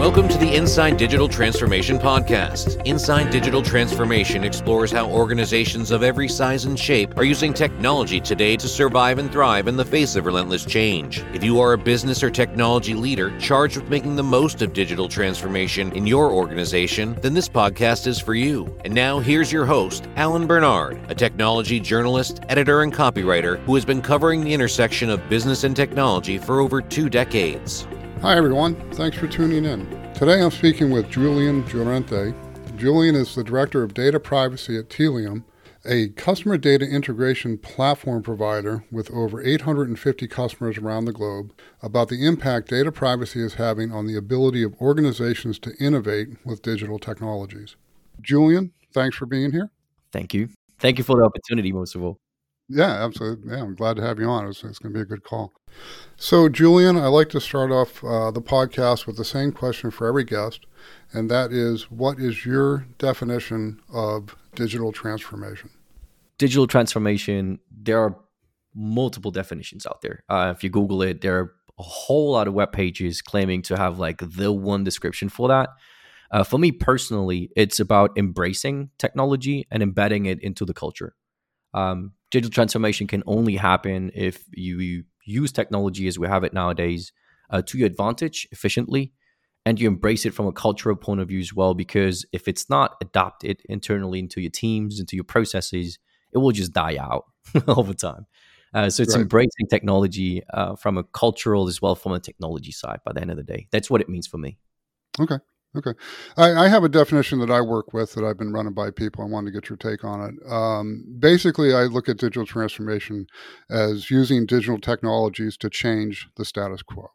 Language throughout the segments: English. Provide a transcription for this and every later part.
Welcome to the Inside Digital Transformation Podcast. Inside Digital Transformation explores how organizations of every size and shape are using technology today to survive and thrive in the face of relentless change. If you are a business or technology leader charged with making the most of digital transformation in your organization, then this podcast is for you. And now here's your host, Alan Bernard, a technology journalist, editor, and copywriter who has been covering the intersection of business and technology for over two decades. Hi, everyone. Thanks for tuning in. Today I'm speaking with Julian Llorente. Julian is the Director of Data Privacy at Tealium, a customer data integration platform provider with over 850 customers around the globe, about the impact data privacy is having on the ability of organizations to innovate with digital technologies. Julian, thanks for being here. Thank you. Thank you for the opportunity, most of all. Yeah, absolutely. Yeah, I'm glad to have you on. It's, it's going to be a good call. So, Julian, I like to start off uh, the podcast with the same question for every guest, and that is what is your definition of digital transformation? Digital transformation, there are multiple definitions out there. Uh, if you Google it, there are a whole lot of web pages claiming to have like the one description for that. Uh, for me personally, it's about embracing technology and embedding it into the culture. Um, digital transformation can only happen if you use technology as we have it nowadays uh, to your advantage efficiently and you embrace it from a cultural point of view as well because if it's not adopted internally into your teams into your processes it will just die out over time. Uh, so it's right. embracing technology uh, from a cultural as well from a technology side by the end of the day. That's what it means for me. Okay Okay. I, I, have a definition that I work with that I've been running by people. I wanted to get your take on it. Um, basically, I look at digital transformation as using digital technologies to change the status quo.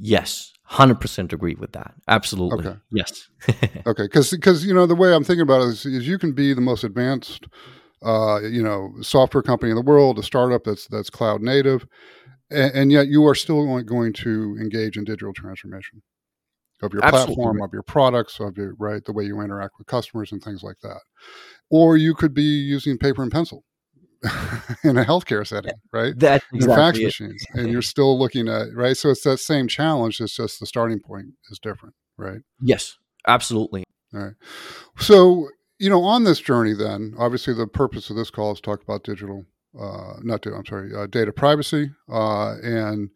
Yes, 100% agree with that. Absolutely. Okay. Yes. okay. Because, you know, the way I'm thinking about it is, is you can be the most advanced, uh, you know, software company in the world, a startup that's, that's cloud native, and, and yet you are still going to engage in digital transformation of your Absolutely. platform, of your products, of your right, the way you interact with customers and things like that. Or you could be using paper and pencil in a healthcare setting, right? That's exactly fax it. machines, and you're still looking at right. So it's that same challenge. It's just the starting point is different, right? Yes, absolutely. All right. So you know, on this journey, then obviously the purpose of this call is to talk about digital uh, not data, I'm sorry, uh, data privacy. Uh, and,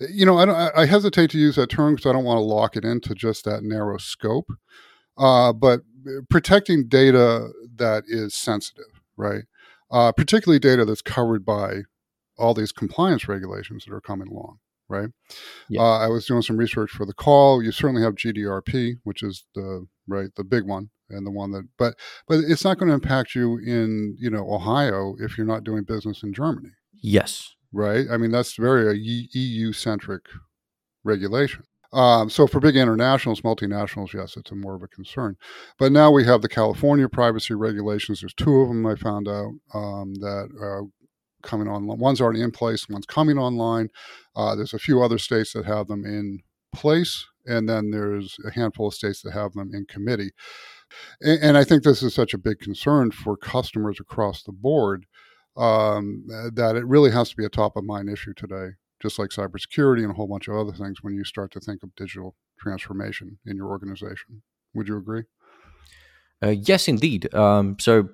you know, I, I, hesitate to use that term because I don't want to lock it into just that narrow scope. Uh, but protecting data that is sensitive, right? Uh, particularly data that's covered by all these compliance regulations that are coming along, right? Yeah. Uh, I was doing some research for the call. You certainly have GDPR, which is the right the big one and the one that but but it's not going to impact you in you know ohio if you're not doing business in germany. Yes. Right? I mean that's very eu centric regulation. Um, so for big internationals multinationals yes it's a more of a concern. But now we have the california privacy regulations. There's two of them i found out um, that are coming on one's already in place one's coming online. Uh, there's a few other states that have them in place and then there's a handful of states that have them in committee and, and I think this is such a big concern for customers across the board um, that it really has to be a top of mind issue today, just like cybersecurity and a whole bunch of other things when you start to think of digital transformation in your organization. Would you agree? Uh, yes, indeed. Um, so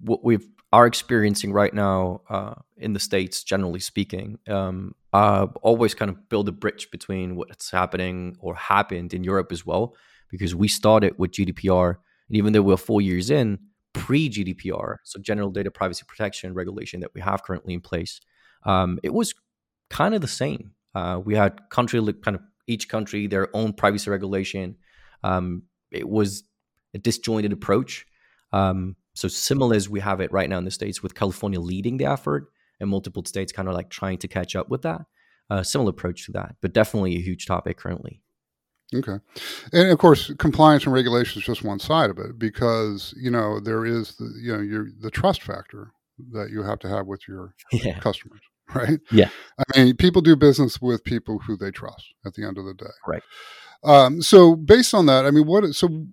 what we are experiencing right now uh, in the states, generally speaking, um, uh, always kind of build a bridge between what's happening or happened in Europe as well, because we started with GDPR and even though we're four years in, pre GDPR, so general data privacy protection regulation that we have currently in place, um, it was kind of the same. Uh, we had country kind of each country their own privacy regulation. Um, it was a disjointed approach. Um, so similar as we have it right now in the states, with California leading the effort and multiple states kind of like trying to catch up with that. Uh, similar approach to that, but definitely a huge topic currently. Okay. And of course, compliance and regulation is just one side of it because, you know, there is the, you know, your, the trust factor that you have to have with your yeah. customers, right? Yeah. I mean, people do business with people who they trust at the end of the day. Right. Um, so based on that, I mean, what, so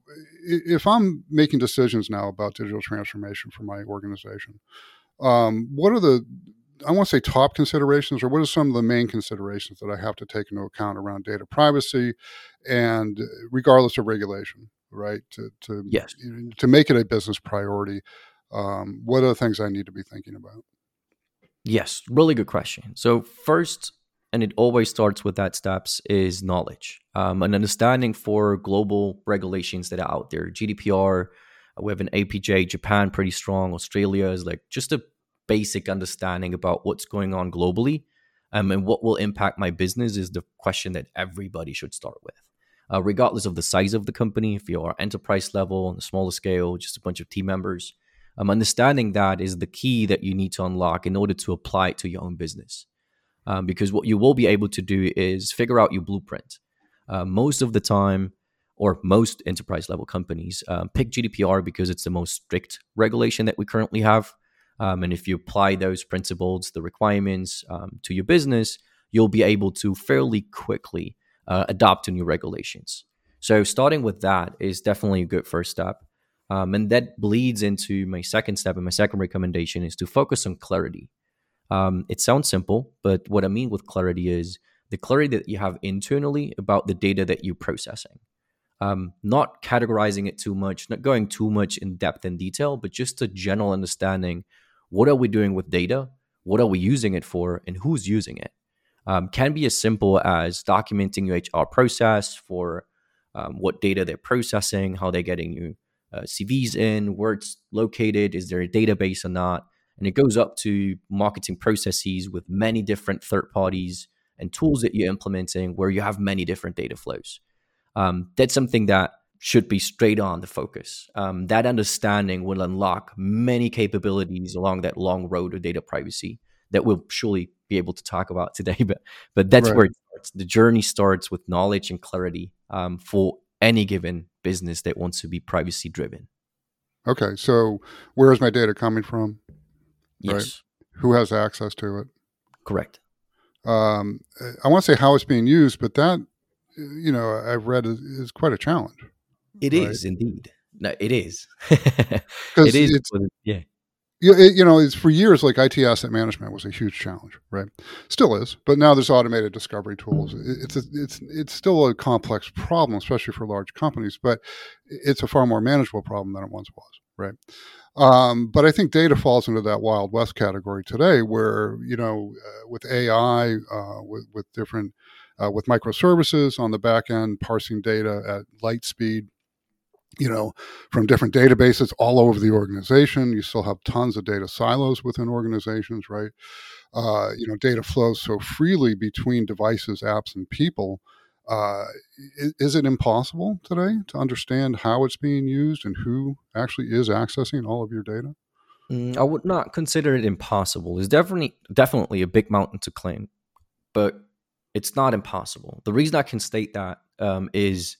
if I'm making decisions now about digital transformation for my organization, um, what are the, I want to say top considerations, or what are some of the main considerations that I have to take into account around data privacy, and regardless of regulation, right? To to yes. to make it a business priority, um, what are the things I need to be thinking about? Yes, really good question. So first, and it always starts with that steps is knowledge, um, an understanding for global regulations that are out there. GDPR, we have an APJ, Japan pretty strong, Australia is like just a basic understanding about what's going on globally. Um, and what will impact my business is the question that everybody should start with. Uh, regardless of the size of the company, if you're enterprise level on a smaller scale, just a bunch of team members, um, understanding that is the key that you need to unlock in order to apply it to your own business. Um, because what you will be able to do is figure out your blueprint. Uh, most of the time, or most enterprise level companies um, pick GDPR because it's the most strict regulation that we currently have. Um, and if you apply those principles, the requirements um, to your business, you'll be able to fairly quickly uh, adopt to new regulations. So, starting with that is definitely a good first step. Um, and that bleeds into my second step. And my second recommendation is to focus on clarity. Um, it sounds simple, but what I mean with clarity is the clarity that you have internally about the data that you're processing. Um, not categorizing it too much, not going too much in depth and detail, but just a general understanding what are we doing with data? What are we using it for? And who's using it? Um, can be as simple as documenting your HR process for um, what data they're processing, how they're getting you uh, CVs in, where it's located, is there a database or not? And it goes up to marketing processes with many different third parties and tools that you're implementing where you have many different data flows. Um, that's something that should be straight on the focus. Um, that understanding will unlock many capabilities along that long road of data privacy that we'll surely be able to talk about today. But but that's right. where it starts. The journey starts with knowledge and clarity um, for any given business that wants to be privacy driven. Okay, so where is my data coming from? Yes. Right? Who has access to it? Correct. Um, I want to say how it's being used, but that, you know, I've read is, is quite a challenge. It right? is indeed. No, it is. it is. yeah you know, it's for years like IT asset management was a huge challenge, right? Still is, but now there's automated discovery tools. It's a, it's it's still a complex problem, especially for large companies, but it's a far more manageable problem than it once was, right? Um, but I think data falls into that wild west category today, where you know, uh, with AI, uh, with with different uh, with microservices on the back end, parsing data at light speed you know, from different databases all over the organization. You still have tons of data silos within organizations, right? Uh, you know, data flows so freely between devices, apps, and people. Uh, is, is, it impossible today to understand how it's being used and who actually is accessing all of your data? Mm, I would not consider it impossible. It's definitely definitely a big mountain to climb, but it's not impossible. The reason I can state that um, is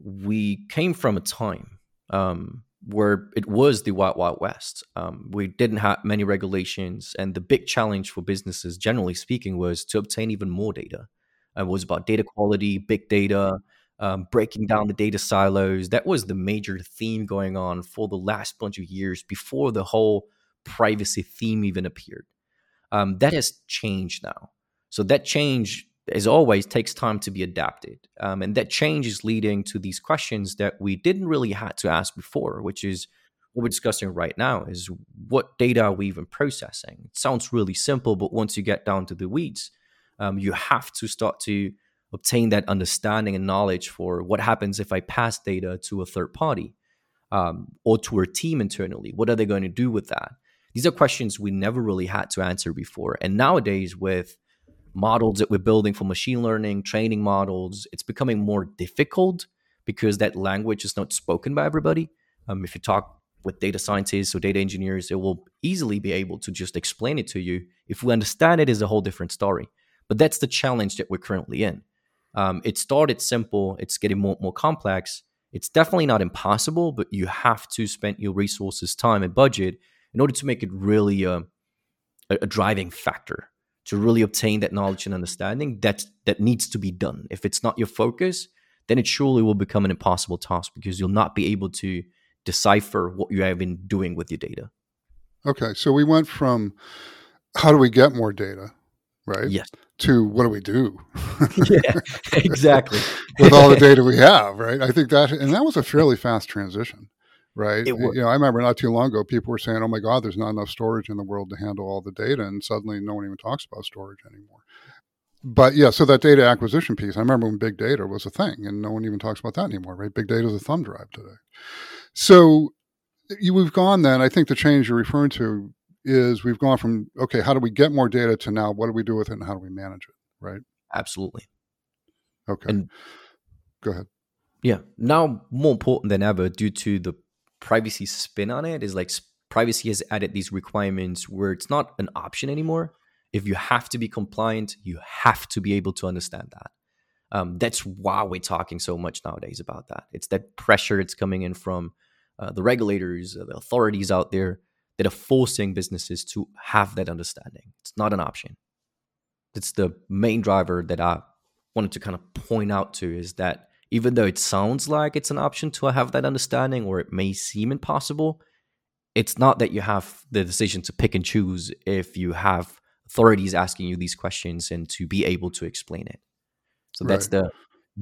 we came from a time um, where it was the wild wild west. Um, we didn't have many regulations, and the big challenge for businesses, generally speaking, was to obtain even more data. It was about data quality, big data, um, breaking down the data silos. That was the major theme going on for the last bunch of years before the whole privacy theme even appeared. Um, that has changed now. So that change as always, takes time to be adapted. Um, and that change is leading to these questions that we didn't really had to ask before, which is what we're discussing right now is what data are we even processing? It sounds really simple, but once you get down to the weeds, um, you have to start to obtain that understanding and knowledge for what happens if I pass data to a third party um, or to a team internally. What are they going to do with that? These are questions we never really had to answer before. And nowadays, with models that we're building for machine learning, training models, it's becoming more difficult because that language is not spoken by everybody. Um, if you talk with data scientists or data engineers, they will easily be able to just explain it to you. If we understand it, is a whole different story. But that's the challenge that we're currently in. Um, it started simple, it's getting more more complex. It's definitely not impossible, but you have to spend your resources, time, and budget in order to make it really a, a driving factor to really obtain that knowledge and understanding that that needs to be done. If it's not your focus, then it surely will become an impossible task because you'll not be able to decipher what you have been doing with your data. Okay, so we went from how do we get more data, right? Yes. To what do we do? yeah, exactly. With all the data we have, right? I think that, and that was a fairly fast transition, right? It. You know, I remember not too long ago, people were saying, "Oh my God, there's not enough storage in the world to handle all the data," and suddenly, no one even talks about storage anymore. But yeah, so that data acquisition piece, I remember when big data was a thing, and no one even talks about that anymore, right? Big data is a thumb drive today. So you, we've gone then. I think the change you're referring to is we've gone from okay, how do we get more data to now what do we do with it and how do we manage it, right? Absolutely. Okay. And Go ahead. yeah, now more important than ever due to the privacy spin on it is like privacy has added these requirements where it's not an option anymore. If you have to be compliant, you have to be able to understand that. Um, that's why we're talking so much nowadays about that. It's that pressure that's coming in from uh, the regulators, uh, the authorities out there that are forcing businesses to have that understanding. It's not an option. It's the main driver that I wanted to kind of point out to is that even though it sounds like it's an option to have that understanding or it may seem impossible, it's not that you have the decision to pick and choose if you have authorities asking you these questions and to be able to explain it. So that's Right. the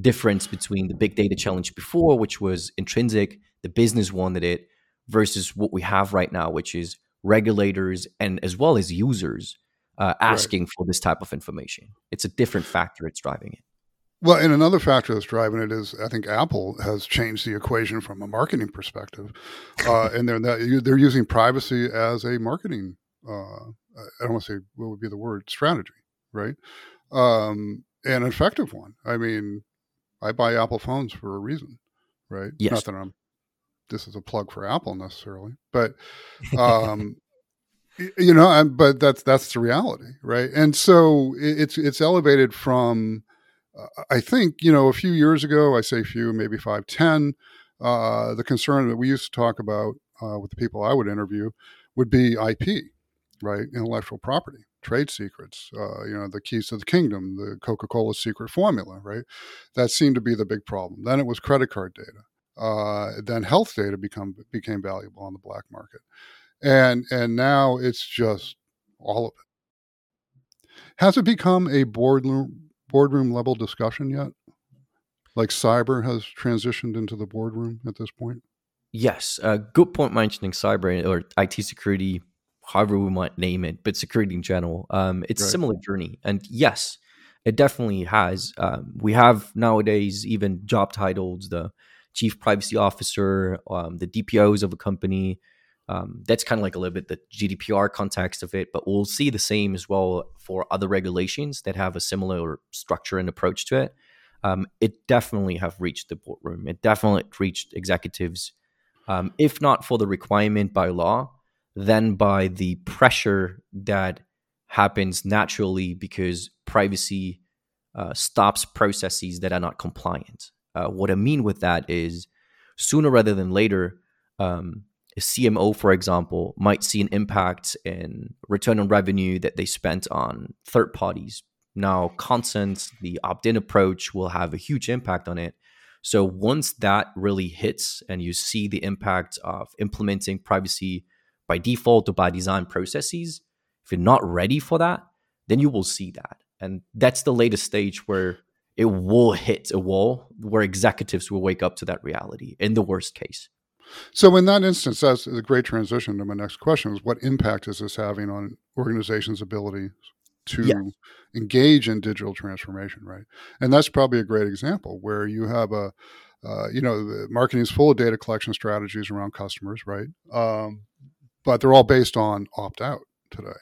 difference between the big data challenge before, which was intrinsic, the business wanted it, versus what we have right now, which is regulators and as well as users uh, asking for this type of information. It's a different factor it's driving it. Well, and another factor that's driving it is I think Apple has changed the equation from a marketing perspective, uh, and they're that, they're using privacy as a marketing. Uh, I don't want to say what would be the word strategy, right? Um, an effective one. I mean, I buy Apple phones for a reason, right? Yes. Not that I'm. This is a plug for Apple necessarily, but um, you know, but that's that's the reality, right? And so it- it's it's elevated from I think you know a few years ago. I say few, maybe five, ten. Uh, the concern that we used to talk about uh, with the people I would interview would be IP, right? Intellectual property, trade secrets. Uh, you know, the keys to the kingdom, the Coca-Cola secret formula, right? That seemed to be the big problem. Then it was credit card data. Uh, then health data become became valuable on the black market, and and now it's just all of it. Has it become a boardroom boardroom level discussion yet? Like cyber has transitioned into the boardroom at this point. Yes, uh, good point mentioning cyber or IT security, however we might name it, but security in general. Um, it's a similar journey, and yes, it definitely has. Um, we have nowadays even job titles: the chief privacy officer, um, the DPOs of a company. Um, that's kind of like a little bit the GDPR context of it, but we'll see the same as well for other regulations that have a similar structure and approach to it. Um, it definitely have reached the boardroom. It definitely reached executives um, if not for the requirement by law, then by the pressure that happens naturally because privacy uh, stops processes that are not compliant. Uh, what I mean with that is sooner rather than later, um, CMO, for example, might see an impact in return on revenue that they spent on third parties. Now, consent, the opt in approach will have a huge impact on it. So once that really hits and you see the impact of implementing privacy by default or by design processes, if you're not ready for that, then you will see that. And that's the latest stage where it will hit a wall where executives will wake up to that reality in the worst case. So in that instance, that's a great transition to my next question: is what impact is this having on organizations' ability to Yes. engage in digital transformation? Right, and that's probably a great example where you have a, uh, you know, the marketing is full of data collection strategies around customers, right? Um, but they're all based on opt out today.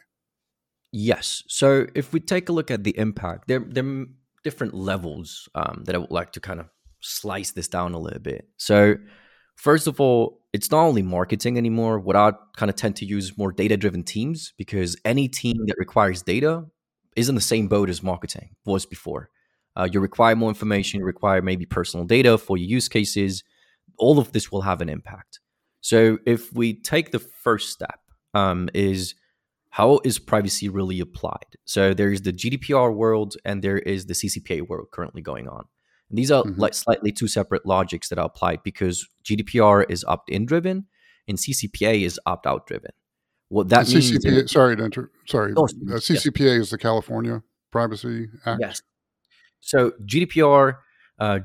Yes. So if we take a look at the impact, there there are different levels um, that I would like to kind of slice this down a little bit. So first of all, it's not only marketing anymore. What I kind of tend to use more data driven teams because any team that requires data is in the same boat as marketing was before. Uh, you require more information, you require maybe personal data for your use cases. All of this will have an impact. So if we take the first step, um, is how is privacy really applied? So there's the GDPR world and there is the CCPA world currently going on. And these are Mhm. like slightly two separate logics that are applied because GDPR is opt-in driven and CCPA is opt-out driven. What that The means CCPA, sorry to inter, sorry, Oh, uh, yes. CCPA is the California Privacy Act. Yes. So GDPR, uh,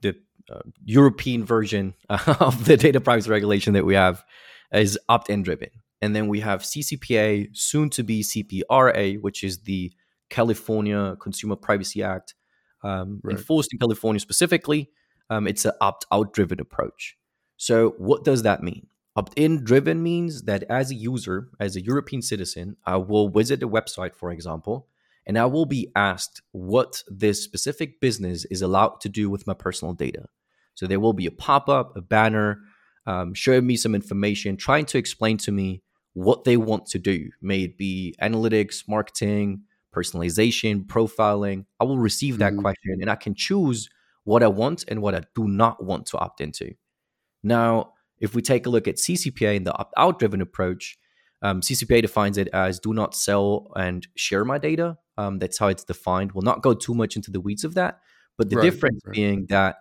the uh, European version of the data privacy regulation that we have, is opt-in driven, and then we have CCPA, soon to be CPRA, which is the California Consumer Privacy Act, um, Right. enforced in California specifically. Um, it's an opt-out driven approach. So what does that mean? Opt-in driven means that as a user, as a European citizen, I will visit the website, for example, and I will be asked what this specific business is allowed to do with my personal data. So there will be a pop up, a banner, um, showing me some information, trying to explain to me what they want to do. May it be analytics, marketing, personalization, profiling. I will receive that Mhm. question and I can choose what I want and what I do not want to opt into. Now, if we take a look at CCPA and the opt out driven approach, um, CCPA defines it as do not sell and share my data. Um, that's how it's defined. We'll not go too much into the weeds of that. But the Right, difference right. being that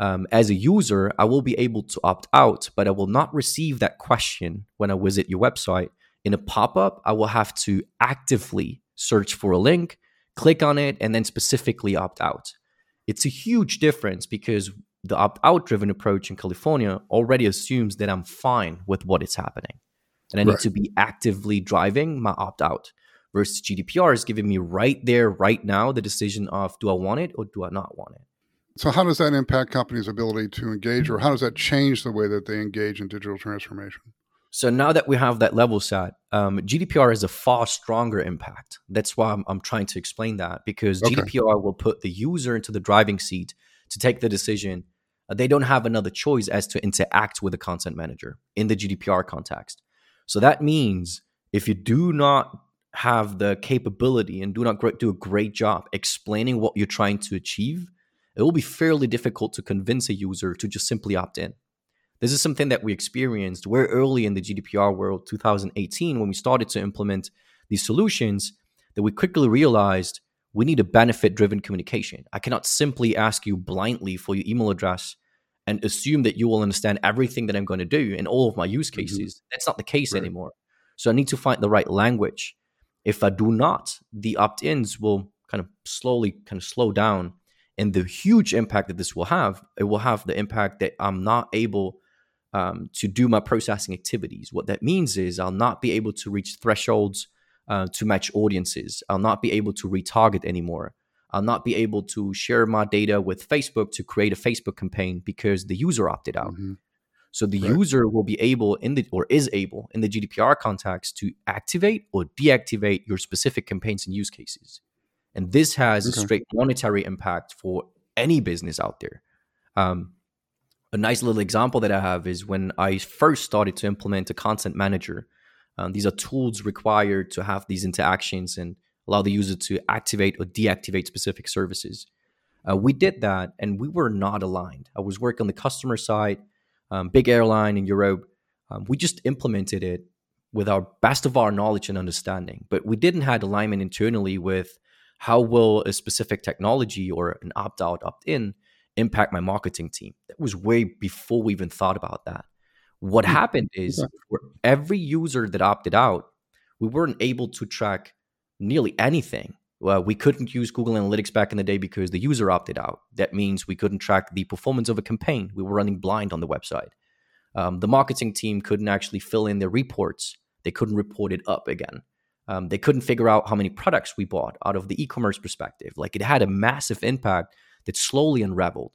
um, as a user, I will be able to opt out, but I will not receive that question when I visit your website. In a pop up, I will have to actively search for a link, click on it, and then specifically opt out. It's a huge difference because the opt out driven approach in California already assumes that I'm fine with what is happening. And I need to be actively driving my opt out versus GDPR is giving me right there, right now, the decision of do I want it or do I not want it? So, how does that impact companies' ability to engage, or how does that change the way that they engage in digital transformation? So now that we have that level set, um, GDPR has a far stronger impact. That's why I'm, I'm trying to explain that because Okay. GDPR will put the user into the driving seat to take the decision. Uh, they don't have another choice as to interact with the consent manager in the GDPR context. So that means if you do not have the capability and do not do a great job explaining what you're trying to achieve, it will be fairly difficult to convince a user to just simply opt in. This is something that we experienced very early in the GDPR world, 2018, when we started to implement these solutions, that we quickly realized we need a benefit driven communication. I cannot simply ask you blindly for your email address and assume that you will understand everything that I'm going to do in all of my use mm-hmm. cases. That's not the case Right. anymore. So I need to find the right language. If I do not, the opt ins will kind of slowly kind of slow down. And the huge impact that this will have, it will have the impact that I'm not able um, to do my processing activities. What that means is I'll not be able to reach thresholds uh, to match audiences. I'll not be able to retarget anymore. I'll not be able to share my data with Facebook to create a Facebook campaign because the user opted out. Mhm. So the Right. user will be able in the or is able in the GDPR context to activate or deactivate your specific campaigns and use cases. And this has a straight monetary impact for any business out there. Um, a nice little example that I have is when I first started to implement a consent manager. Um, these are tools required to have these interactions and allow the user to activate or deactivate specific services. Uh, we did that and we were not aligned. I was working on the customer side, um, big airline in Europe. Um, we just implemented it with our best of our knowledge and understanding, but we didn't have alignment internally with how will a specific technology or an opt out, opt in impact my marketing team. That was way before we even thought about that. What Hmm. happened is Okay. for every user that opted out, we weren't able to track nearly anything. Well, we couldn't use Google Analytics back in the day because the user opted out. That means we couldn't track the performance of a campaign. We were running blind on the website. Um, the marketing team couldn't actually fill in their reports. They couldn't report it up again. Um, they couldn't figure out how many products we bought out of the e-commerce perspective. Like it had a massive impact that slowly unraveled.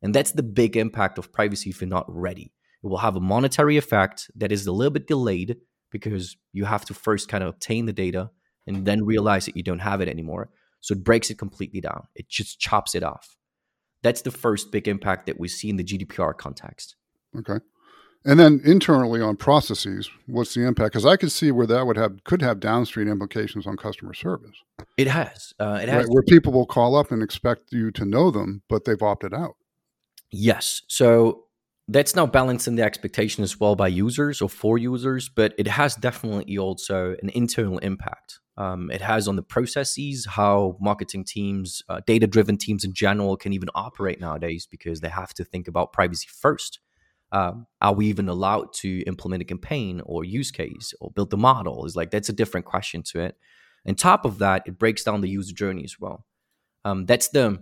And that's the big impact of privacy if you're not ready. It will have a monetary effect that is a little bit delayed because you have to first kind of obtain the data and then realize that you don't have it anymore. So it breaks it completely down. It just chops it off. That's the first big impact that we see in the GDPR context. Okay. And then internally on processes, what's the impact? Because I could see where that would have could have downstream implications on customer service, It has. Uh, it right? has. Where people will call up and expect you to know them, but they've opted out. Yes. So that's now balancing the expectation as well by users or for users, but it has definitely also an internal impact. Um, it has on the processes, how marketing teams, uh, data driven teams in general can even operate nowadays because they have to think about privacy first. Um, are we even allowed to implement a campaign or use case or build the model? Is like that's a different question to it. And top of that, it breaks down the user journey as well. Um, that's the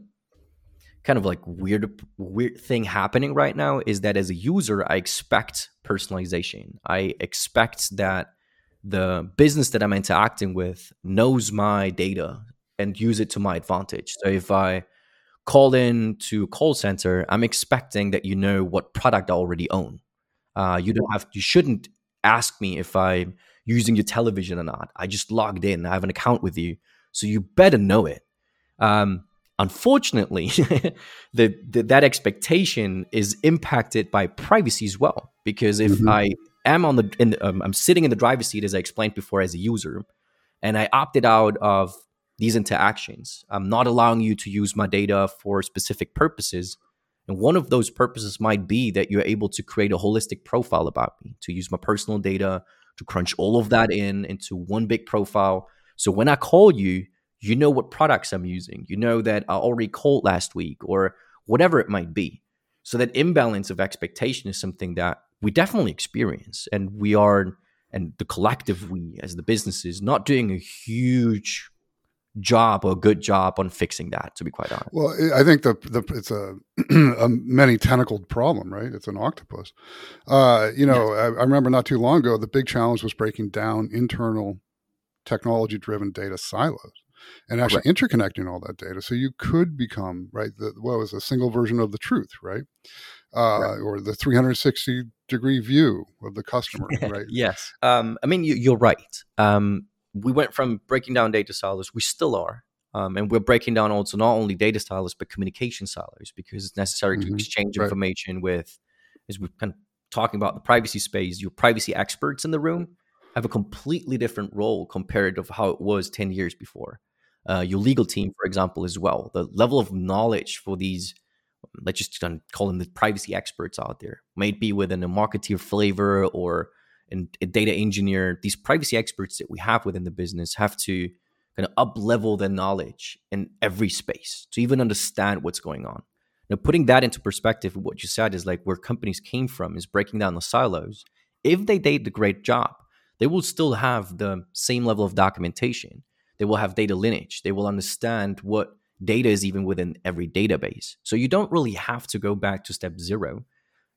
kind of like weird weird thing happening right now is that as a user, I expect personalization. I expect that the business that I'm interacting with knows my data and use it to my advantage. So if I call in to call center, I'm expecting that you know what product I already own. Uh, you don't have, you shouldn't ask me if I'm using your television or not. I just logged in. I have an account with you, so you better know it. Um, unfortunately, the, the, that expectation is impacted by privacy as well. Because if mm-hmm. I am on the, in, um, I'm sitting in the driver's seat as I explained before as a user, and I opted out of these interactions. I'm not allowing you to use my data for specific purposes. And one of those purposes might be that you're able to create a holistic profile about me, to use my personal data, to crunch all of that in into one big profile. So when I call you, you know what products I'm using. You know that I already called last week or whatever it might be. So that imbalance of expectation is something that we definitely experience. And we are, and the collective we as the businesses, not doing a huge job or good job on fixing that to be quite honest. Well i think the, the it's a, a many tentacled problem right? It's an octopus. Uh, you know. I, I, remember not too long ago the big challenge was breaking down internal technology driven data silos and actually right. interconnecting all that data. So you could become right the, what was a single version of the truth right? Uh, right. or the 360 degree view of the customer right? Yes. Um, i mean you, are right. Um, we went from breaking down data silos, we still are. Um, and we're breaking down also not only data silos, but communication silos because it's necessary mm-hmm. to exchange right. information with, as we're kind of talking about the privacy space, your privacy experts in the room have a completely different role compared to how it was 10 years before. Uh, your legal team, for example, as well. The level of knowledge for these, let's just call them the privacy experts out there, might be within a marketeer flavor or and a data engineer, these privacy experts that we have within the business have to kind of up level their knowledge in every space to even understand what's going on. Now, putting that into perspective, what you said is like where companies came from is breaking down the silos. If they did the great job, they will still have the same level of documentation. They will have data lineage. They will understand what data is even within every database. So you don't really have to go back to step zero.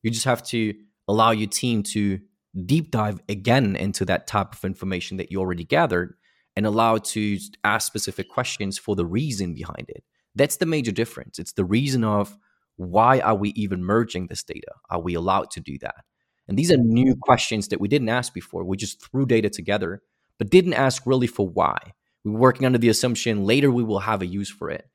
You just have to allow your team to deep dive again into that type of information that you already gathered and allow to ask specific questions for the reason behind it. That's the major difference. It's the reason of why are we even merging this data? Are we allowed to do that? And these are new questions that we didn't ask before. We just threw data together, but didn't ask really for why. We were working under the assumption later we will have a use for it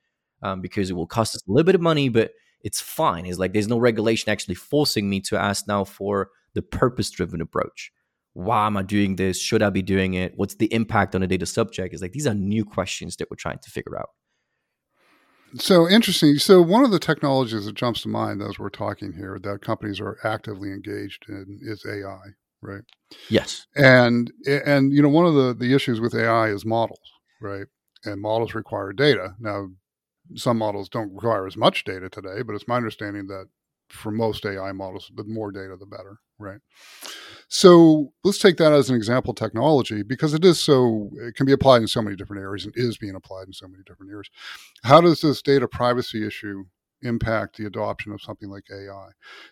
um, because it will cost us a little bit of money, but it's fine. It's like there's no regulation actually forcing me to ask now for the purpose driven approach. Why am I doing this? Should I be doing it? What's the impact on a data subject? Is like these are new questions that we're trying to figure out. So interesting. So one of the technologies that jumps to mind as we're talking here that companies are actively engaged in is AI, right? Yes. And and you know one of the the issues with AI is models, right? And models require data. Now, some models don't require as much data today, but it's my understanding that for most AI models, the more data, the better, right? So let's take that as an example technology because it is so, it can be applied in so many different areas and is being applied in so many different areas. How does this data privacy issue impact the adoption of something like AI?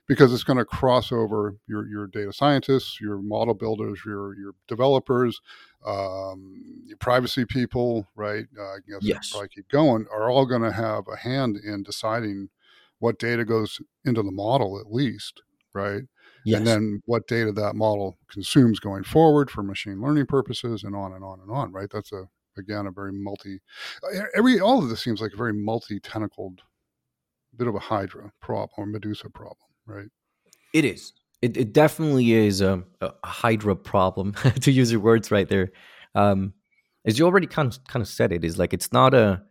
Because it's going to cross over your, your data scientists, your model builders, your, your developers, um, your privacy people, right? Uh, I guess yes. probably keep going, are all going to have a hand in deciding what data goes into the model at least, right? Yes. And then what data that model consumes going forward for machine learning purposes and on and on and on, right? That's a again a very multi every all of this seems like a very multi-tentacled bit of a hydra problem or medusa problem, right? It is. It, it definitely is a, a hydra problem to use your words right there. Um, as you already kind of kind of said, it is like it's not a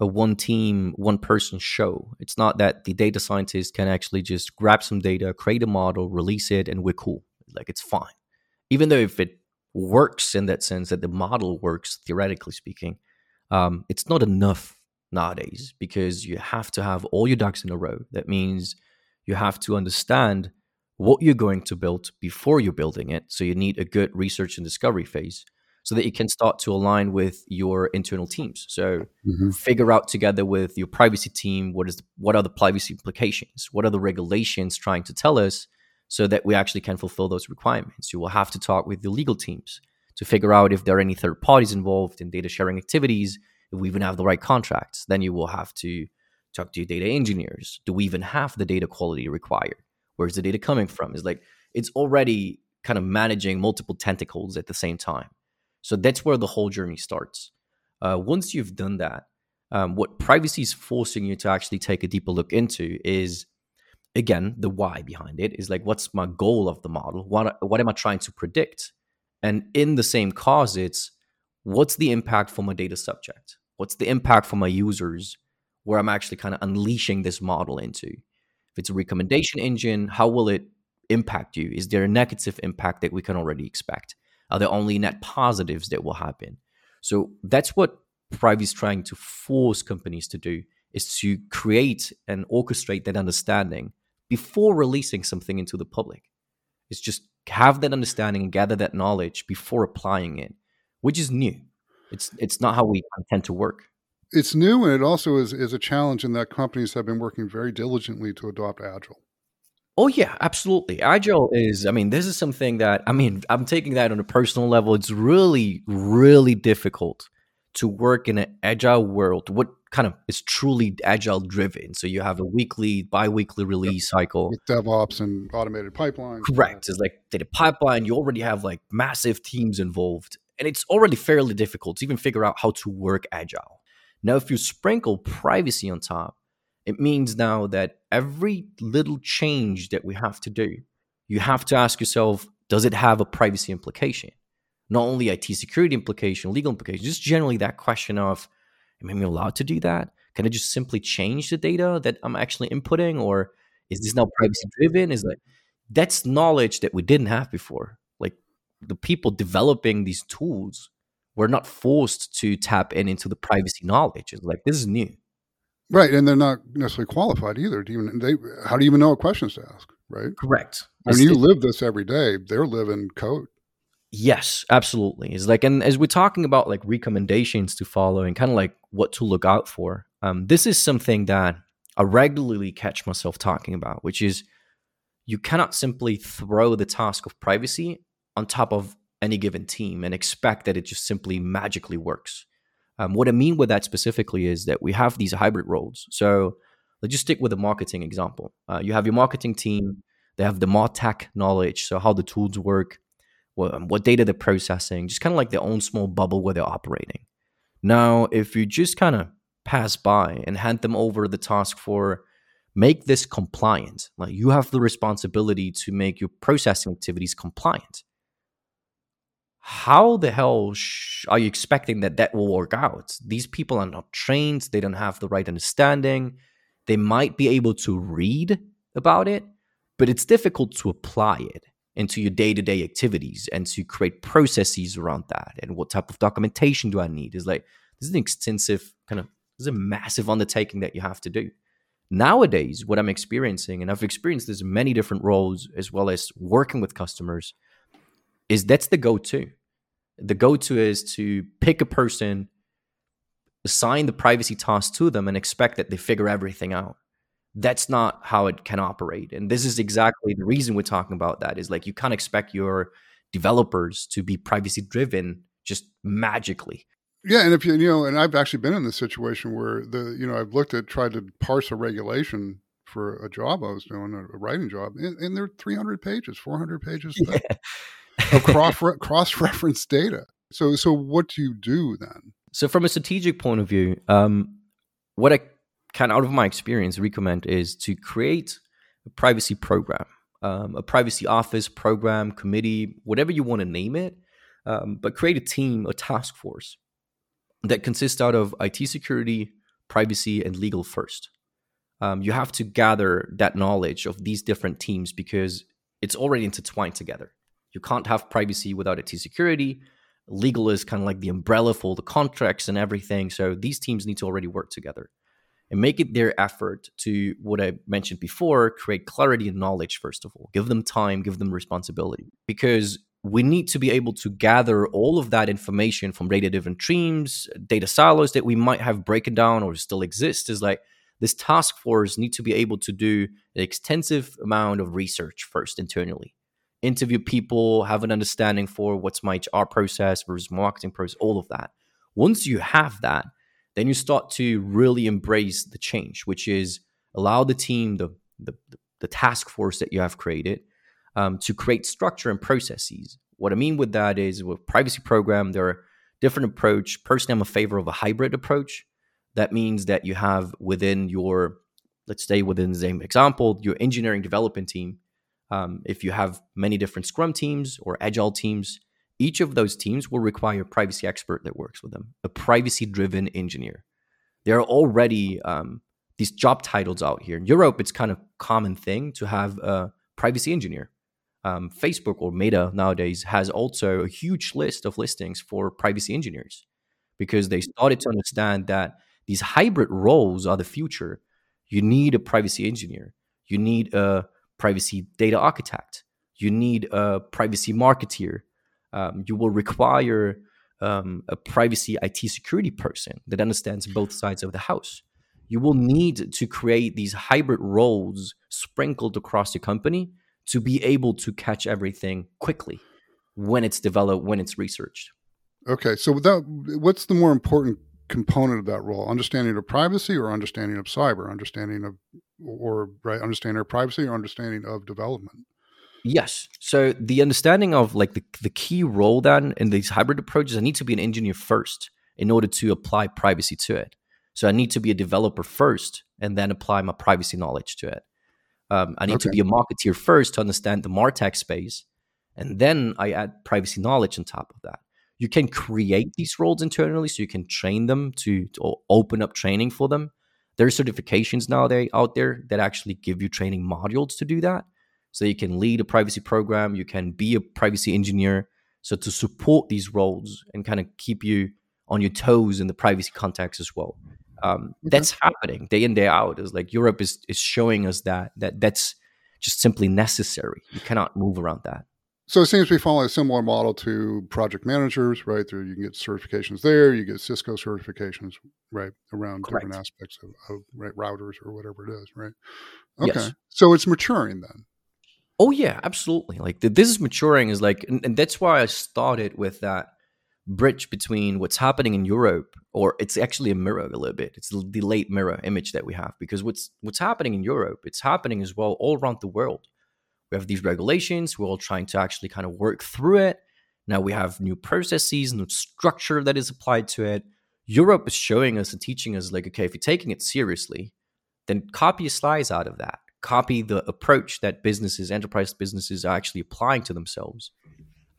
a one team, one person show. It's not that the data scientist can actually just grab some data, create a model, release it, and we're cool. Like it's fine. Even though if it works in that sense, that the model works, theoretically speaking, um, it's not enough nowadays because you have to have all your ducks in a row. That means you have to understand what you're going to build before you're building it. So you need a good research and discovery phase so that you can start to align with your internal teams. So mm-hmm. figure out together with your privacy team what is the, what are the privacy implications? What are the regulations trying to tell us so that we actually can fulfill those requirements? You will have to talk with the legal teams to figure out if there are any third parties involved in data sharing activities, if we even have the right contracts. Then you will have to talk to your data engineers. Do we even have the data quality required? Where's the data coming from? Is like it's already kind of managing multiple tentacles at the same time. So that's where the whole journey starts. Uh, once you've done that, um, what privacy is forcing you to actually take a deeper look into is again the why behind it is like what's my goal of the model? What what am i trying to predict? And in the same cause it's what's the impact for my data subject? What's the impact for my users where i'm actually kind of unleashing this model into? If it's a recommendation engine how will it impact you? Is there a negative impact that we can already expect are the only net positives that will happen? So that's what Privacy is trying to force companies to do is to create and orchestrate that understanding before releasing something into the public. It's just have that understanding and gather that knowledge before applying it, which is new. It's it's not how we tend to work. It's new and it also is, is a challenge in that companies have been working very diligently to adopt agile. Oh yeah, absolutely. Agile is I mean, this is something that I mean, I'm taking that on a personal level. It's really really difficult to work in an agile world. What kind of is truly agile driven? So you have a weekly, bi-weekly release yep. cycle with DevOps and automated pipelines. Correct. It's like data pipeline, you already have like massive teams involved. And it's already fairly difficult to even figure out how to work agile. Now, if you sprinkle privacy on top, it means now that every little change that we have to do, you have to ask yourself, does it have a privacy implication? Not only IT security implication, legal implication, just generally that question of, am I allowed to do that? Can I just simply change the data that I'm actually inputting? Or is this now privacy driven? Is like that's knowledge that we didn't have before. Like the people developing these tools were not forced to tap in into the privacy knowledge. It's like this is new. Right, and they're not necessarily qualified either. To even they, how do you even know what questions to ask? Right. Correct. When you live this every day, they're living code. Yes, absolutely. It's like, and as we're talking about like recommendations to follow and kind of like what to look out for, um, this is something that I regularly catch myself talking about, which is you cannot simply throw the task of privacy on top of any given team and expect that it just simply magically works. Um, what I mean with that specifically is that we have these hybrid roles. So let's just stick with the marketing example. Uh, you have your marketing team, they have the MarTech knowledge, so how the tools work, what, um, what data they're processing, just kind of like their own small bubble where they're operating. Now, if you just kind of pass by and hand them over the task for make this compliant, like you have the responsibility to make your processing activities compliant how the hell sh- are you expecting that that will work out? These people are not trained, they don't have the right understanding. They might be able to read about it, but it's difficult to apply it into your day to day activities and to create processes around that. And what type of documentation do I need? Is like, this is an extensive kind of, this is a massive undertaking that you have to do. Nowadays, what I'm experiencing, and I've experienced this in many different roles as well as working with customers, is that's the go-to. The go-to is to pick a person, assign the privacy task to them, and expect that they figure everything out. That's not how it can operate. And this is exactly the reason we're talking about that is like you can't expect your developers to be privacy driven just magically. Yeah, and if you you know, and I've actually been in this situation where the you know I've looked at tried to parse a regulation for a job I was doing, a writing job, and, and they're 300 pages, 400 pages. Yeah of cross cross reference data. So so what do you do then? So from a strategic point of view, um, what I can, out of my experience recommend is to create a privacy program, um, a privacy office program, committee, whatever you want to name it, um, but create a team, a task force that consists out of IT security, privacy, and legal first. Um, you have to gather that knowledge of these different teams because it's already intertwined together. You can't have privacy without IT security. Legal is kind of like the umbrella for all the contracts and everything. So these teams need to already work together. and make it their effort to what I mentioned before create clarity and knowledge, first of all. Give them time, give them responsibility. Because we need to be able to gather all of that information from data different streams, data silos that we might have broken down or still exist. Is like this task force need to be able to do an extensive amount of research first internally. Interview people have an understanding for what's my hr process versus marketing process all of that. Once you have that then you start to really embrace the change which is allow the team the the, the task force that you have created um, to create structure and processes. What i mean with that is with privacy program there are different approach. Personally i'm a favor of a hybrid approach that means that you have within your, let's stay within the same example, your engineering development team. Um, if you have many different Scrum teams or Agile teams, each of those teams will require a privacy expert that works with them, a privacy driven engineer. There are already um, these job titles out here. In Europe, it's kind of common thing to have a privacy engineer. Um, Facebook or Meta nowadays has also a huge list of listings for privacy engineers because they started to understand that these hybrid roles are the future. You need a privacy engineer. You need a privacy data architect. You need a privacy marketeer. Um, you will require um, a privacy IT security person that understands both sides of the house. You will need to create these hybrid roles sprinkled across the company to be able to catch everything quickly when it's developed, when it's researched. Okay, so without, what's the more important component of that role understanding of privacy or understanding of cyber understanding of or right understanding of privacy or understanding of development. Yes. So the understanding of like the, the key role then in these hybrid approaches i need to be an engineer first in order to apply privacy to it. So i need to be a developer first and then apply my privacy knowledge to it. Um, i need okay. to be a marketeer first to understand the martech space and then i add privacy knowledge on top of that you can create these roles internally so you can train them to, to open up training for them. There are certifications nowadays out there that actually give you training modules to do that. So you can lead a privacy program you can be a privacy engineer. So to support these roles and kind of keep you on your toes in the privacy context as well. Um, that's happening day in day out is like europe is, is showing us that that that's just simply necessary. You cannot move around that so it seems to be following a similar model to project managers, right? There you can get certifications there, you get Cisco certifications, right, around Correct. different aspects of, of right, routers or whatever it is, right? Okay, yes. so it's maturing then. Oh yeah, absolutely. Like this is maturing is like, and, and that's why I started with that bridge between what's happening in Europe, or it's actually a mirror a little bit. It's the late mirror image that we have because what's what's happening in Europe, it's happening as well all around the world we have these regulations. We're all trying to actually kind of work through it. Now we have new processes, new structure that is applied to it. Europe is showing us and teaching us, like, okay, if you're taking it seriously, then copy a slice out of that. Copy the approach that businesses, enterprise businesses, are actually applying to themselves.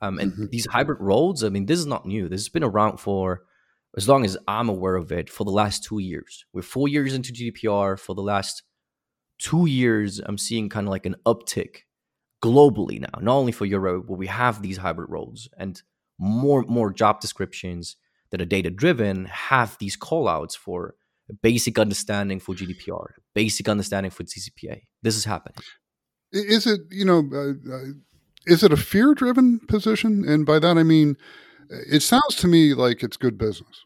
Um, and mm-hmm. these hybrid roles, I mean, this is not new. This has been around for as long as I'm aware of it for the last two years. We're four years into GDPR. For the last two years, I'm seeing kind of like an uptick globally now, not only for Europe, but we have these hybrid roles and more more job descriptions that are data driven have these callouts for basic understanding for GDPR, basic understanding for CCPA. This is happening. Is it you know? Uh, uh, is it a fear driven position? And by that I mean, it sounds to me like it's good business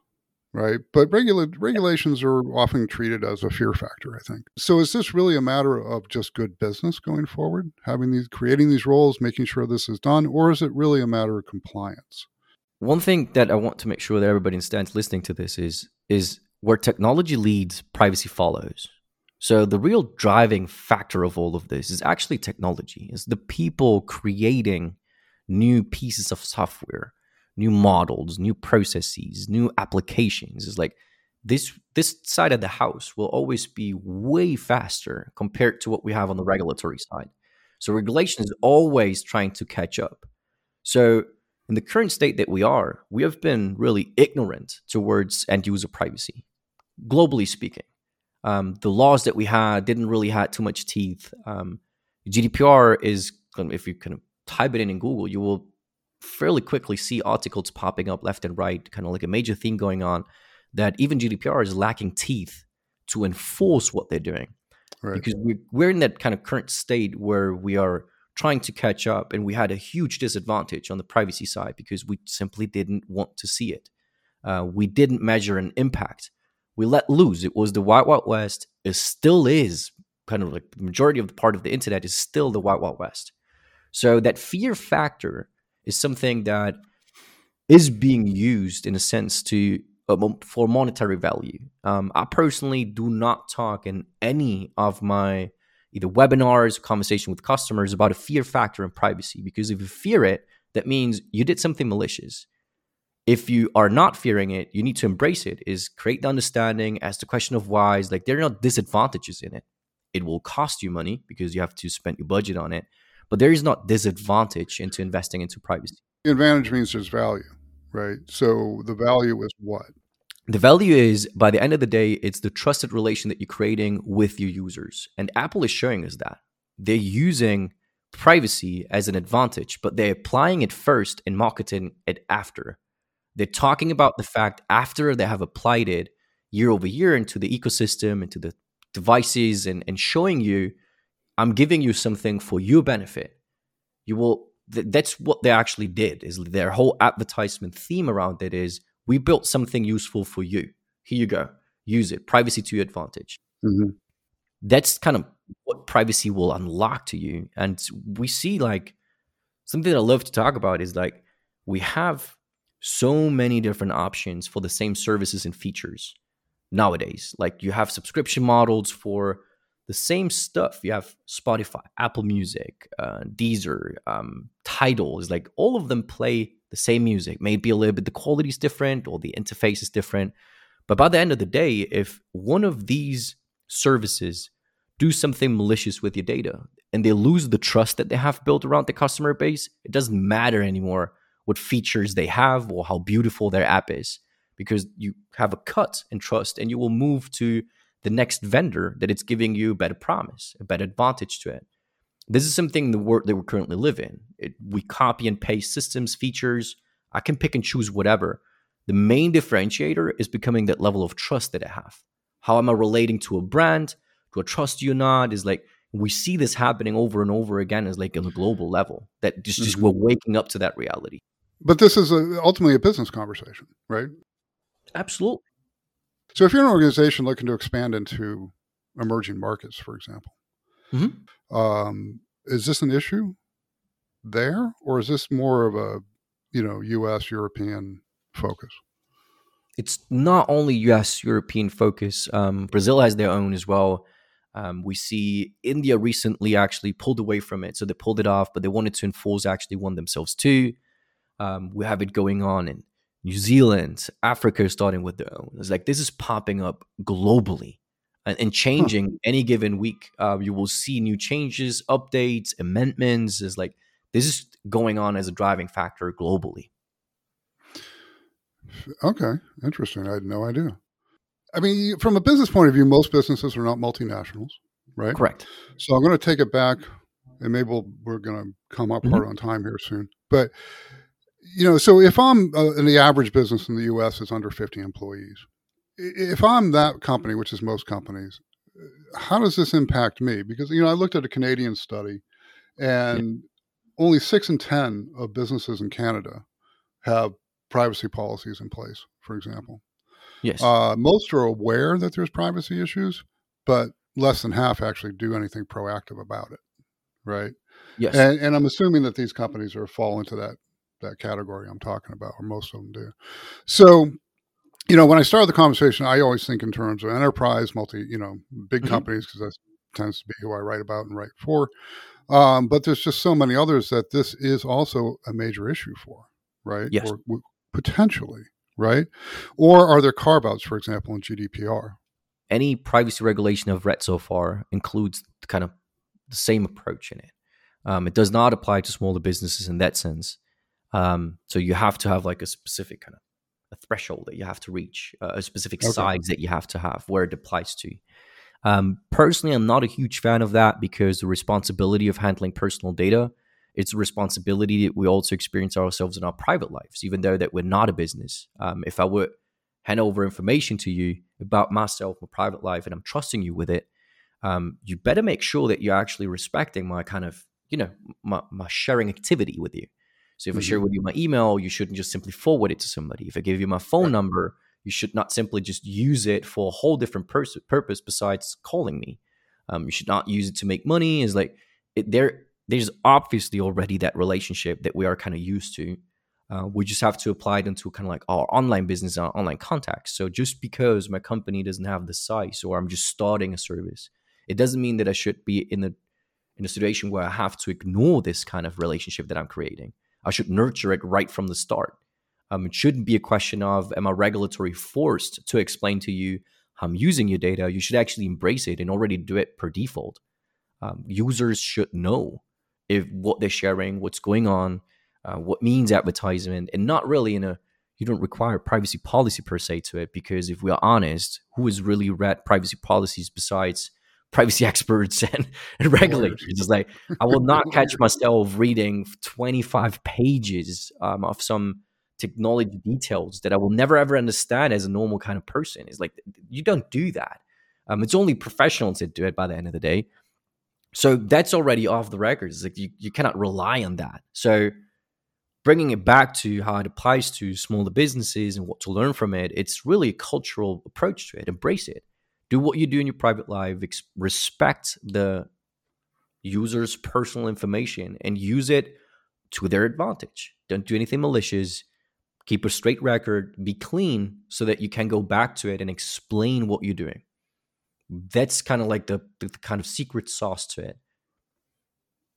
right? But regula- regulations are often treated as a fear factor, I think. So is this really a matter of just good business going forward, having these creating these roles, making sure this is done, or is it really a matter of compliance? One thing that I want to make sure that everybody understands listening to this is is where technology leads, privacy follows. So the real driving factor of all of this is actually technology. Is the people creating new pieces of software new models, new processes, new applications. It's like this this side of the house will always be way faster compared to what we have on the regulatory side. So regulation is always trying to catch up. So in the current state that we are, we have been really ignorant towards end user privacy, globally speaking. Um, the laws that we had didn't really have too much teeth. Um, GDPR is, if you kind of type it in in Google, you will fairly quickly see articles popping up left and right, kind of like a major theme going on that even GDPR is lacking teeth to enforce what they're doing. Right. Because we're, we're in that kind of current state where we are trying to catch up and we had a huge disadvantage on the privacy side because we simply didn't want to see it. Uh, we didn't measure an impact. We let loose. It was the Wild Wild West. It still is kind of like the majority of the part of the internet is still the Wild Wild West. So that fear factor is something that is being used in a sense to uh, for monetary value. Um, I personally do not talk in any of my either webinars, or conversation with customers about a fear factor in privacy because if you fear it, that means you did something malicious. If you are not fearing it, you need to embrace it. Is create the understanding, ask the question of why. Is like there are not disadvantages in it. It will cost you money because you have to spend your budget on it, but there is not disadvantage into investing into privacy. The advantage means there's value right? So the value is what? The value is by the end of the day, it's the trusted relation that you're creating with your users. And Apple is showing us that. They're using privacy as an advantage, but they're applying it first and marketing it after. They're talking about the fact after they have applied it year over year into the ecosystem, into the devices, and, and showing you, I'm giving you something for your benefit. You will th- that's what they actually did is their whole advertisement theme around it is we built something useful for you. Here you go. Use it. Privacy to your advantage. Mm-hmm. that's kind of what privacy will unlock to you. And we see like something that i love to talk about is like we have so many different options for the same services and features nowadays. Like you have subscription models for the same stuff. You have Spotify, Apple Music, uh, Deezer, um, Tidal. Is like all of them play the same music. Maybe a little bit the quality is different or the interface is different, but by the end of the day, if one of these services do something malicious with your data and they lose the trust that they have built around the customer base, it doesn't matter anymore what features they have or how beautiful their app is because you have a cut in trust and you will move to the next vendor that it's giving you a better promise, a better advantage to it. This is something the world that we currently live in. It, we copy and paste systems, features. I can pick and choose whatever. The main differentiator is becoming that level of trust that I have. How am I relating to a brand? Do I trust you or not? Is like we see this happening over and over again as like on a global level. That just, mm-hmm. just we're waking up to that reality. But this is a, ultimately a business conversation, right? Absolutely. So if you're an organization looking to expand into emerging markets, for example, mm-hmm. um, is this an issue there, or is this more of a you know U.S. European focus? It's not only U.S. European focus. Um, Brazil has their own as well. Um, we see India recently actually pulled away from it, so they pulled it off, but they wanted to enforce actually one themselves too. Um, we have it going on in New Zealand, Africa is starting with their own. It's like this is popping up globally and, and changing huh. any given week. Uh, you will see new changes, updates, amendments. Is like this is going on as a driving factor globally. Okay, interesting. I had no idea. I mean, from a business point of view, most businesses are not multinationals, right? Correct. So I'm going to take it back, and maybe we we are going to come up mm-hmm. hard on time here soon. But you know, so if I'm uh, in the average business in the U.S. is under 50 employees, if I'm that company, which is most companies, how does this impact me? Because you know, I looked at a Canadian study, and yeah. only six in ten of businesses in Canada have privacy policies in place. For example, yes, uh, most are aware that there's privacy issues, but less than half actually do anything proactive about it. Right. Yes. And, and I'm assuming that these companies are fall into that that category I'm talking about, or most of them do. So, you know, when I start the conversation, I always think in terms of enterprise, multi, you know, big mm-hmm. companies, because that tends to be who I write about and write for. Um, but there's just so many others that this is also a major issue for, right? Yes. Or potentially, right? Or are there carve outs, for example, in GDPR? Any privacy regulation I've read so far includes kind of the same approach in it. Um, it does not apply to smaller businesses in that sense. Um, so you have to have like a specific kind of a threshold that you have to reach, uh, a specific okay. size that you have to have where it applies to. Um, personally, I'm not a huge fan of that because the responsibility of handling personal data, it's a responsibility that we also experience ourselves in our private lives, even though that we're not a business. Um, if I were hand over information to you about myself, my private life, and I'm trusting you with it, um, you better make sure that you're actually respecting my kind of, you know, my, my sharing activity with you. So if mm-hmm. I share mm-hmm. with you my email, you shouldn't just simply forward it to somebody. If I give you my phone right. number, you should not simply just use it for a whole different pers- purpose besides calling me. Um, you should not use it to make money. Is like it, there. There's obviously already that relationship that we are kind of used to. Uh, we just have to apply it into kind of like our online business, our online contacts. So just because my company doesn't have the size, or I'm just starting a service, it doesn't mean that I should be in a in a situation where I have to ignore this kind of relationship that I'm creating. I should nurture it right from the start. Um, it shouldn't be a question of am I regulatory forced to explain to you how I'm using your data. You should actually embrace it and already do it per default. Um, users should know if what they're sharing, what's going on, uh, what means advertisement, and not really in a you don't require privacy policy per se to it because if we are honest, who has really read privacy policies besides privacy experts and, and regulators? It's like I will not catch myself reading 25 pages um, of some technology details that I will never ever understand as a normal kind of person. It's like you don't do that. Um, it's only professionals that do it by the end of the day. So that's already off the records. It's like you, you cannot rely on that. So bringing it back to how it applies to smaller businesses and what to learn from it, it's really a cultural approach to it. Embrace it. Do what you do in your private life. Ex- respect the user's personal information and use it to their advantage. Don't do anything malicious keep a straight record, be clean so that you can go back to it and explain what you're doing. That's kind of like the, the, the kind of secret sauce to it.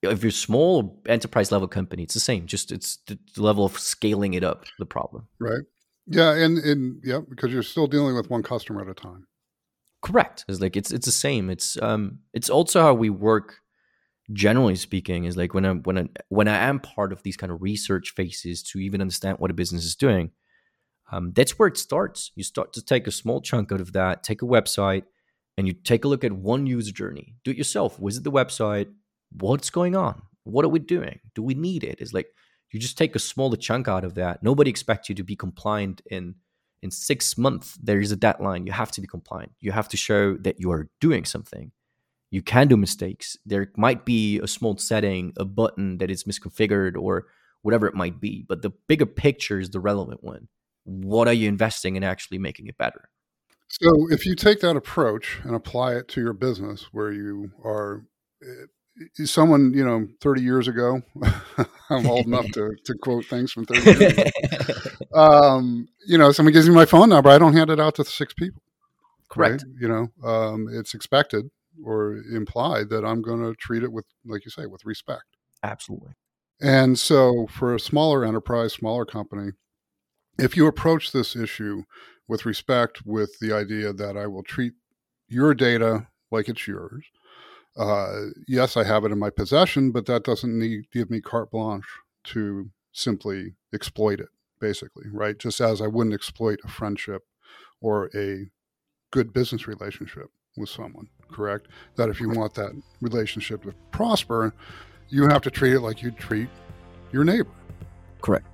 If you're small enterprise level company, it's the same. Just it's the, the level of scaling it up, the problem. Right. Yeah, and and yeah, because you're still dealing with one customer at a time. Correct. It's like it's it's the same. It's um it's also how we work generally speaking is like when I when I when I am part of these kind of research phases to even understand what a business is doing, um, that's where it starts. You start to take a small chunk out of that, take a website, and you take a look at one user journey. Do it yourself. Visit the website. What's going on? What are we doing? Do we need it? It's like you just take a smaller chunk out of that. Nobody expects you to be compliant in in six months. There is a deadline. You have to be compliant. You have to show that you are doing something you can do mistakes. There might be a small setting, a button that is misconfigured or whatever it might be, but the bigger picture is the relevant one. What are you investing in actually making it better? So, if you take that approach and apply it to your business where you are eh, someone, you know, 30 years ago, I'm old enough to, to quote things from 30 years ago. Um, you know, someone gives me my phone number, I don't hand it out to six people. Correct. Right? You know, um, it's expected or implied that I'm going to treat it with, like you say, with respect. Absolutely. And so for a smaller enterprise, smaller company, if you approach this issue with respect, with the idea that I will treat your data like it's yours, uh, yes, I have it in my possession, but that doesn't need give me carte blanche to simply exploit it, basically, right? Just as I wouldn't exploit a friendship or a good business relationship with someone, correct? That if you want that relationship to prosper, you have to treat it like you treat your neighbor. Correct.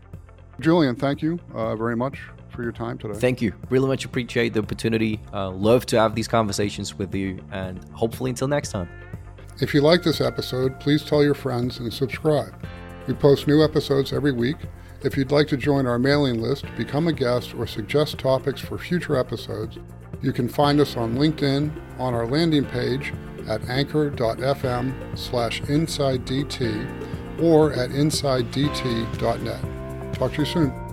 Julian, thank you uh, very much for your time today. Thank you. Really much appreciate the opportunity. Uh, love to have these conversations with you, and hopefully until next time. If you like this episode, please tell your friends and subscribe. We post new episodes every week. If you'd like to join our mailing list, become a guest, or suggest topics for future episodes, you can find us on LinkedIn on our landing page at anchor.fm slash insidedt or at insidedt.net. Talk to you soon.